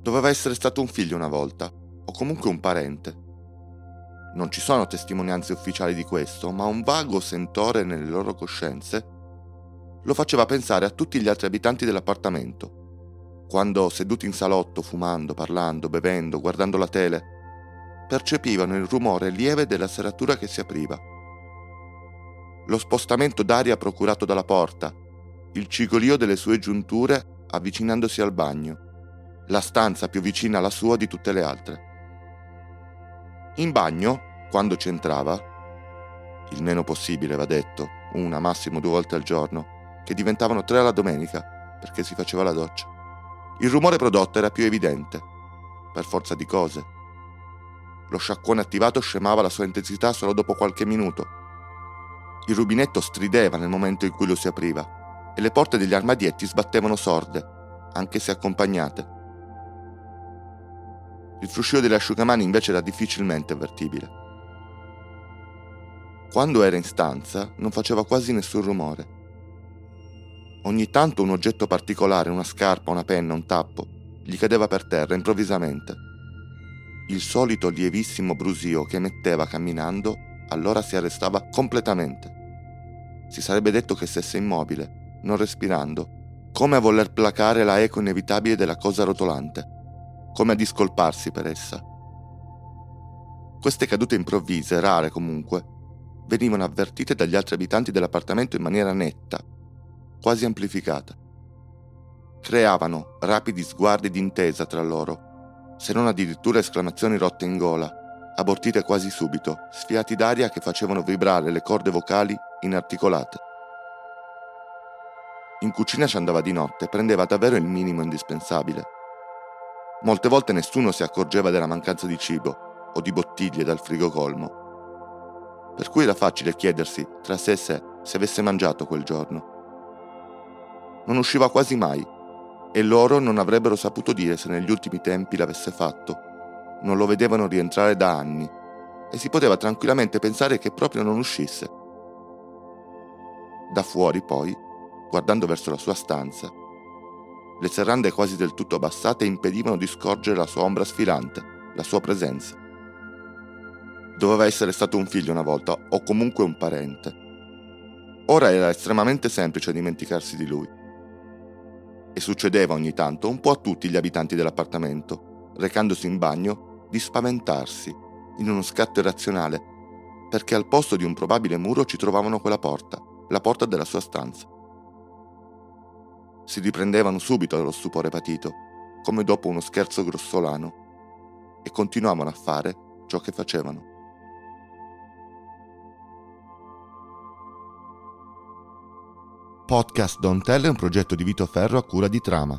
Doveva essere stato un figlio una volta, o comunque un parente. Non ci sono testimonianze ufficiali di questo, ma un vago sentore nelle loro coscienze lo faceva pensare a tutti gli altri abitanti dell'appartamento. Quando, seduti in salotto, fumando, parlando, bevendo, guardando la tele, percepivano il rumore lieve della serratura che si apriva. Lo spostamento d'aria procurato dalla porta, il cigolio delle sue giunture avvicinandosi al bagno, la stanza più vicina alla sua di tutte le altre. In bagno, quando ci entrava, il meno possibile va detto, una massimo due volte al giorno, che diventavano tre alla domenica, perché si faceva la doccia. Il rumore prodotto era più evidente, per forza di cose. Lo sciacquone attivato scemava la sua intensità solo dopo qualche minuto. Il rubinetto strideva nel momento in cui lo si apriva e le porte degli armadietti sbattevano sorde, anche se accompagnate. Il fruscio delle asciugamani invece era difficilmente avvertibile. Quando era in stanza non faceva quasi nessun rumore. Ogni tanto un oggetto particolare, una scarpa, una penna, un tappo, gli cadeva per terra improvvisamente. Il solito lievissimo brusio che emetteva camminando allora si arrestava completamente. Si sarebbe detto che stesse immobile, non respirando, come a voler placare la eco inevitabile della cosa rotolante come a discolparsi per essa. Queste cadute improvvise, rare comunque, venivano avvertite dagli altri abitanti dell'appartamento in maniera netta, quasi amplificata. Creavano rapidi sguardi d'intesa tra loro, se non addirittura esclamazioni rotte in gola, abortite quasi subito, sfiati d'aria che facevano vibrare le corde vocali inarticolate. In cucina ci andava di notte, prendeva davvero il minimo indispensabile Molte volte nessuno si accorgeva della mancanza di cibo o di bottiglie dal frigo colmo. Per cui era facile chiedersi tra sé e sé se avesse mangiato quel giorno. Non usciva quasi mai e loro non avrebbero saputo dire se negli ultimi tempi l'avesse fatto. Non lo vedevano rientrare da anni e si poteva tranquillamente pensare che proprio non uscisse. Da fuori, poi, guardando verso la sua stanza, le serrande quasi del tutto abbassate impedivano di scorgere la sua ombra sfilante, la sua presenza. Doveva essere stato un figlio una volta, o comunque un parente. Ora era estremamente semplice dimenticarsi di lui. E succedeva ogni tanto, un po' a tutti gli abitanti dell'appartamento, recandosi in bagno, di spaventarsi, in uno scatto irrazionale, perché al posto di un probabile muro ci trovavano quella porta, la porta della sua stanza si riprendevano subito dallo stupore patito, come dopo uno scherzo grossolano, e continuavano a fare ciò che facevano. Podcast Don't Tell è un progetto di Vito Ferro a cura di Trama.